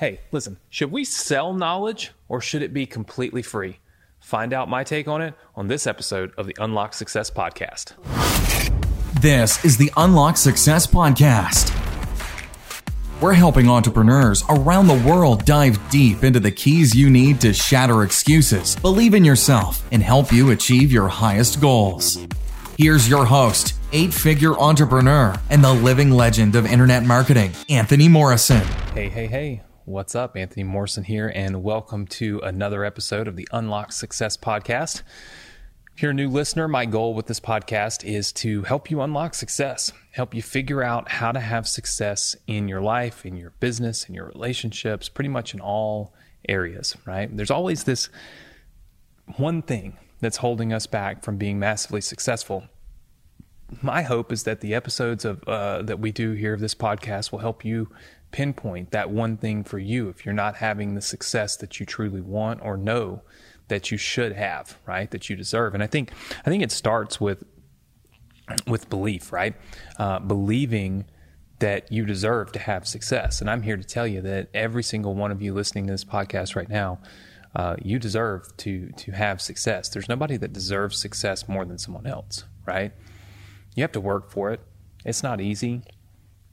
Hey, listen, should we sell knowledge or should it be completely free? Find out my take on it on this episode of the Unlock Success Podcast. This is the Unlock Success Podcast. We're helping entrepreneurs around the world dive deep into the keys you need to shatter excuses, believe in yourself, and help you achieve your highest goals. Here's your host, eight figure entrepreneur, and the living legend of internet marketing, Anthony Morrison. Hey, hey, hey. What's up? Anthony Morrison here, and welcome to another episode of the Unlock Success Podcast. If you're a new listener, my goal with this podcast is to help you unlock success, help you figure out how to have success in your life, in your business, in your relationships, pretty much in all areas, right? There's always this one thing that's holding us back from being massively successful. My hope is that the episodes of uh, that we do here of this podcast will help you pinpoint that one thing for you if you're not having the success that you truly want or know that you should have, right? That you deserve. And I think I think it starts with with belief, right? Uh, believing that you deserve to have success. And I'm here to tell you that every single one of you listening to this podcast right now, uh, you deserve to to have success. There's nobody that deserves success more than someone else, right? You have to work for it. It's not easy.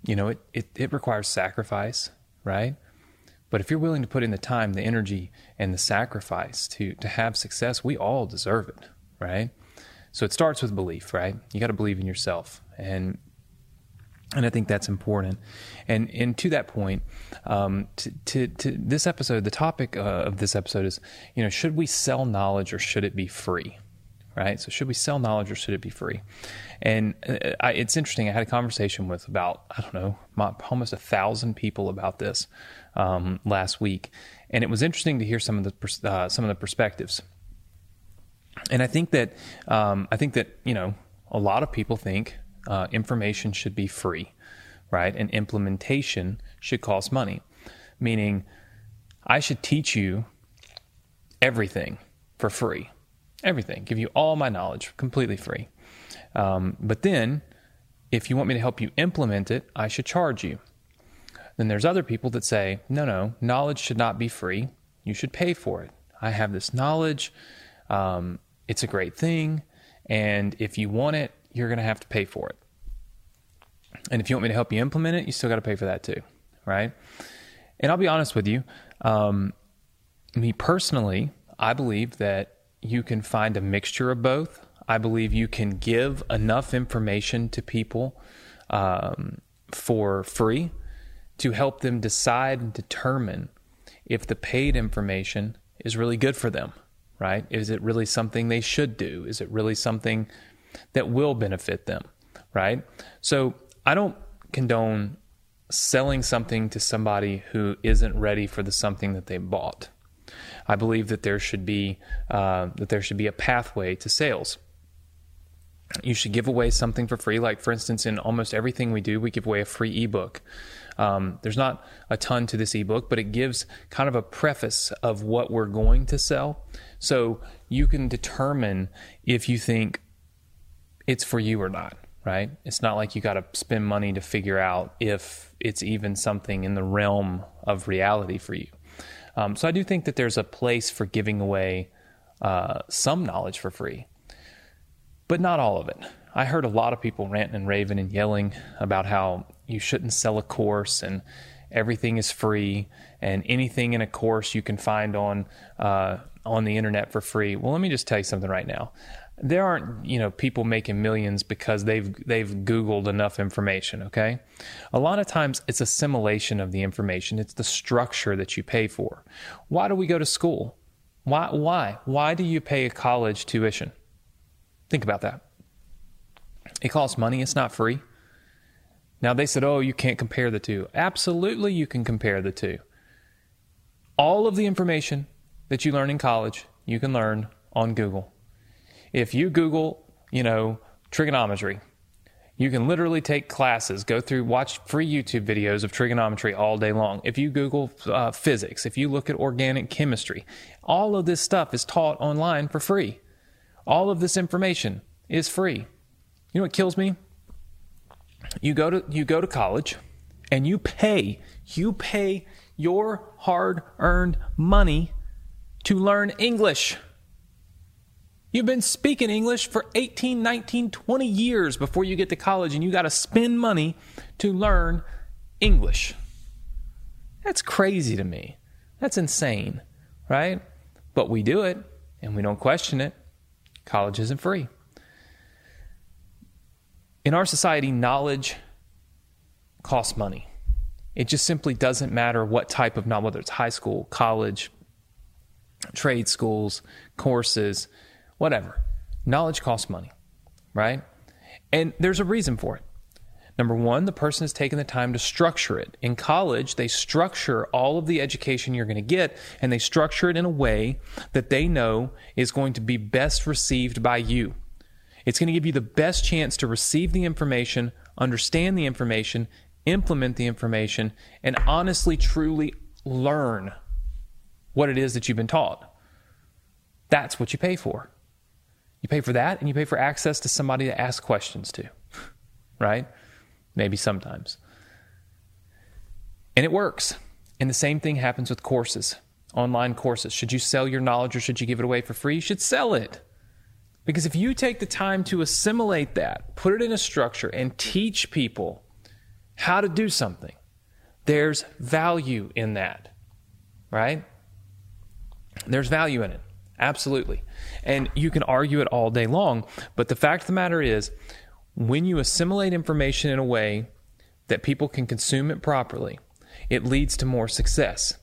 You know, it, it, it requires sacrifice, right? But if you're willing to put in the time, the energy, and the sacrifice to to have success, we all deserve it, right? So it starts with belief, right? You got to believe in yourself, and and I think that's important. And and to that point, um, to, to, to this episode, the topic uh, of this episode is, you know, should we sell knowledge or should it be free? Right. So should we sell knowledge or should it be free? And uh, I, it's interesting. I had a conversation with about I don't know, my, almost a thousand people about this um, last week, and it was interesting to hear some of the uh, some of the perspectives. And I think that um, I think that you know a lot of people think uh, information should be free, right? And implementation should cost money, meaning I should teach you everything for free, everything, give you all my knowledge completely free. Um, but then, if you want me to help you implement it, I should charge you. Then there's other people that say, no, no, knowledge should not be free. You should pay for it. I have this knowledge. Um, it's a great thing. And if you want it, you're going to have to pay for it. And if you want me to help you implement it, you still got to pay for that too. Right. And I'll be honest with you. Um, me personally, I believe that you can find a mixture of both. I believe you can give enough information to people um, for free to help them decide and determine if the paid information is really good for them, right? Is it really something they should do? Is it really something that will benefit them, right? So I don't condone selling something to somebody who isn't ready for the something that they bought. I believe that there should be uh, that there should be a pathway to sales. You should give away something for free. Like for instance, in almost everything we do, we give away a free ebook. Um, there's not a ton to this ebook, but it gives kind of a preface of what we're going to sell. So you can determine if you think it's for you or not, right? It's not like you got to spend money to figure out if it's even something in the realm of reality for you. Um, so I do think that there's a place for giving away uh, some knowledge for free, but not all of it. I heard a lot of people ranting and raving and yelling about how you shouldn't sell a course and everything is free and anything in a course you can find on uh, on the internet for free. Well, let me just tell you something right now. There aren't you know people making millions because they've they've Googled enough information. Okay, a lot of times it's assimilation of the information. It's the structure that you pay for. Why do we go to school? Why why why do you pay a college tuition? Think about that. It costs money. It's not free. Now they said, oh, you can't compare the two. Absolutely, you can compare the two. All of the information that you learn in college, you can learn on Google. If you Google, you know, trigonometry, you can literally take classes, go through, watch free YouTube videos of trigonometry all day long. If you Google uh, physics, if you look at organic chemistry, all of this stuff is taught online for free. All of this information is free. You know what kills me? you go to you go to college and you pay you pay your hard earned money to learn English. You've been speaking English for 18, 19, 20 years before you get to college, and you got to spend money to learn English. That's crazy to me. That's insane, right? But we do it, and we don't question it. College isn't free. In our society, knowledge costs money. It just simply doesn't matter what type of knowledge, whether it's high school, college, trade schools, courses, whatever. Knowledge costs money, right? And there's a reason for it. Number one, the person has taken the time to structure it. In college, they structure all of the education you're going to get, and they structure it in a way that they know is going to be best received by you. It's going to give you the best chance to receive the information, understand the information, implement the information, and honestly, truly learn what it is that you've been taught. That's what you pay for. You pay for that, and you pay for access to somebody to ask questions to, right? Maybe sometimes. And it works. And the same thing happens with courses, online courses. Should you sell your knowledge or should you give it away for free? You should sell it. Because if you take the time to assimilate that, put it in a structure, and teach people how to do something, there's value in that, right? There's value in it. Absolutely. And you can argue it all day long. But the fact of the matter is, when you assimilate information in a way that people can consume it properly, it leads to more success.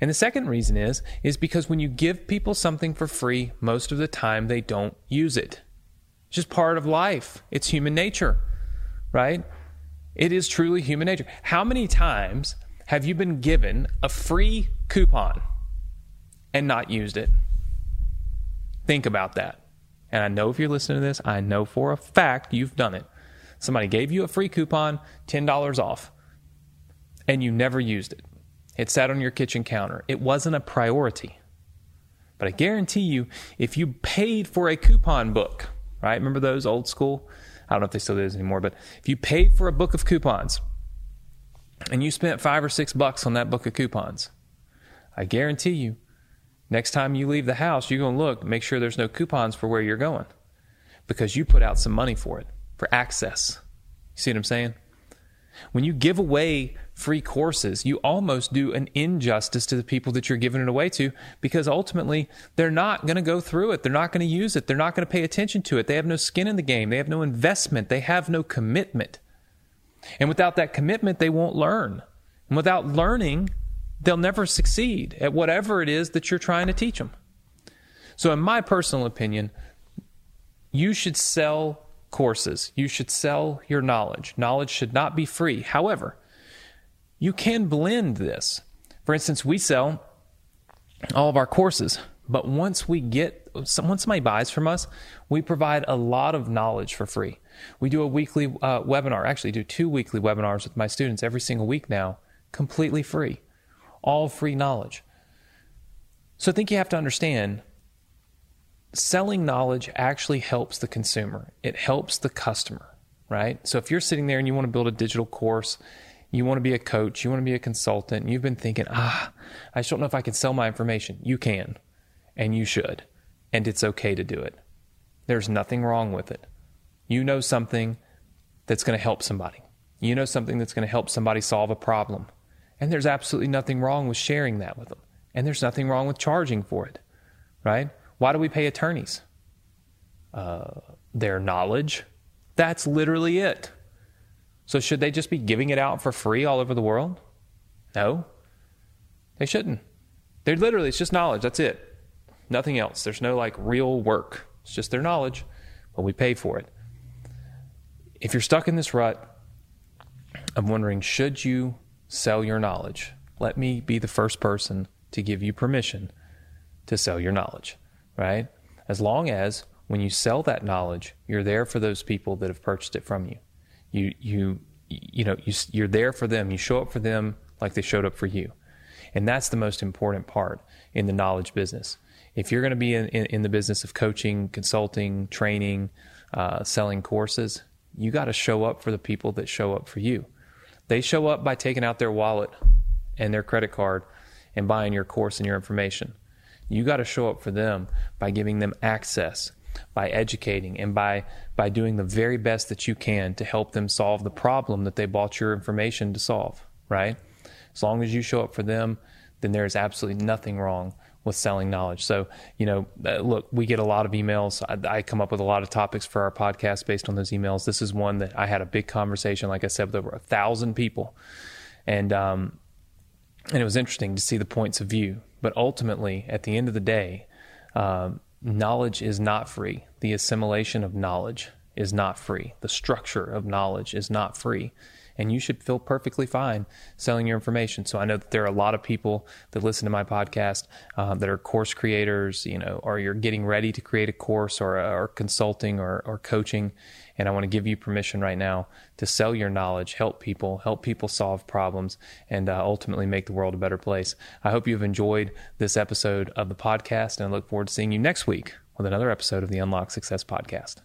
And the second reason is is because when you give people something for free, most of the time they don't use it. It's just part of life. It's human nature, right? It is truly human nature. How many times have you been given a free coupon and not used it? Think about that. And I know if you're listening to this, I know for a fact you've done it. Somebody gave you a free coupon, $10 off, and you never used it. It sat on your kitchen counter. It wasn't a priority. But I guarantee you, if you paid for a coupon book, right? Remember those old school? I don't know if they still do this anymore, but if you paid for a book of coupons and you spent five or six bucks on that book of coupons, I guarantee you, next time you leave the house, you're going to look, make sure there's no coupons for where you're going because you put out some money for it, for access. You see what I'm saying? When you give away free courses, you almost do an injustice to the people that you're giving it away to because ultimately they're not going to go through it. They're not going to use it. They're not going to pay attention to it. They have no skin in the game. They have no investment. They have no commitment. And without that commitment, they won't learn. And without learning, they'll never succeed at whatever it is that you're trying to teach them. So, in my personal opinion, you should sell courses. You should sell your knowledge. Knowledge should not be free. However, you can blend this. For instance, we sell all of our courses, but once we get once somebody buys from us, we provide a lot of knowledge for free. We do a weekly uh, webinar, actually do two weekly webinars with my students every single week now, completely free. All free knowledge. So I think you have to understand selling knowledge actually helps the consumer. It helps the customer, right? So if you're sitting there and you want to build a digital course you want to be a coach, you want to be a consultant, you've been thinking, ah, I just don't know if I can sell my information. You can, and you should, and it's okay to do it. There's nothing wrong with it. You know something that's going to help somebody. You know something that's going to help somebody solve a problem. And there's absolutely nothing wrong with sharing that with them. And there's nothing wrong with charging for it, right? Why do we pay attorneys? Uh, their knowledge. That's literally it. So, should they just be giving it out for free all over the world? No, they shouldn't. They're literally, it's just knowledge. That's it. Nothing else. There's no like real work. It's just their knowledge, but we pay for it. If you're stuck in this rut, I'm wondering should you sell your knowledge? Let me be the first person to give you permission to sell your knowledge, right? As long as when you sell that knowledge, you're there for those people that have purchased it from you. You you you know you, you're there for them. You show up for them like they showed up for you, and that's the most important part in the knowledge business. If you're going to be in, in, in, the business of coaching, consulting, training, uh, selling courses, you got to show up for the people that show up for you. They show up by taking out their wallet and their credit card and buying your course and your information. You got to show up for them by giving them access, by educating, and by by doing the very best that you can to help them solve the problem that they bought your information to solve, right? As long as you show up for them, then there is absolutely nothing wrong with selling knowledge. So, you know, uh, look, we get a lot of emails. I, I, come up with a lot of topics for our podcast based on those emails. This is one that I had a big conversation, like I said, with over a thousand people, and um, and it was interesting to see the points of view. But ultimately, at the end of the day, um, knowledge is not free. The assimilation of knowledge is not free. The structure of knowledge is not free and you should feel perfectly fine selling your information. So I know that there are a lot of people that listen to my podcast um, that are course creators, you know, or you're getting ready to create a course or, or consulting or, or coaching. And I want to give you permission right now to sell your knowledge, help people, help people solve problems, and uh, ultimately make the world a better place. I hope you've enjoyed this episode of the podcast, and I look forward to seeing you next week with another episode of the Unlock Success Podcast.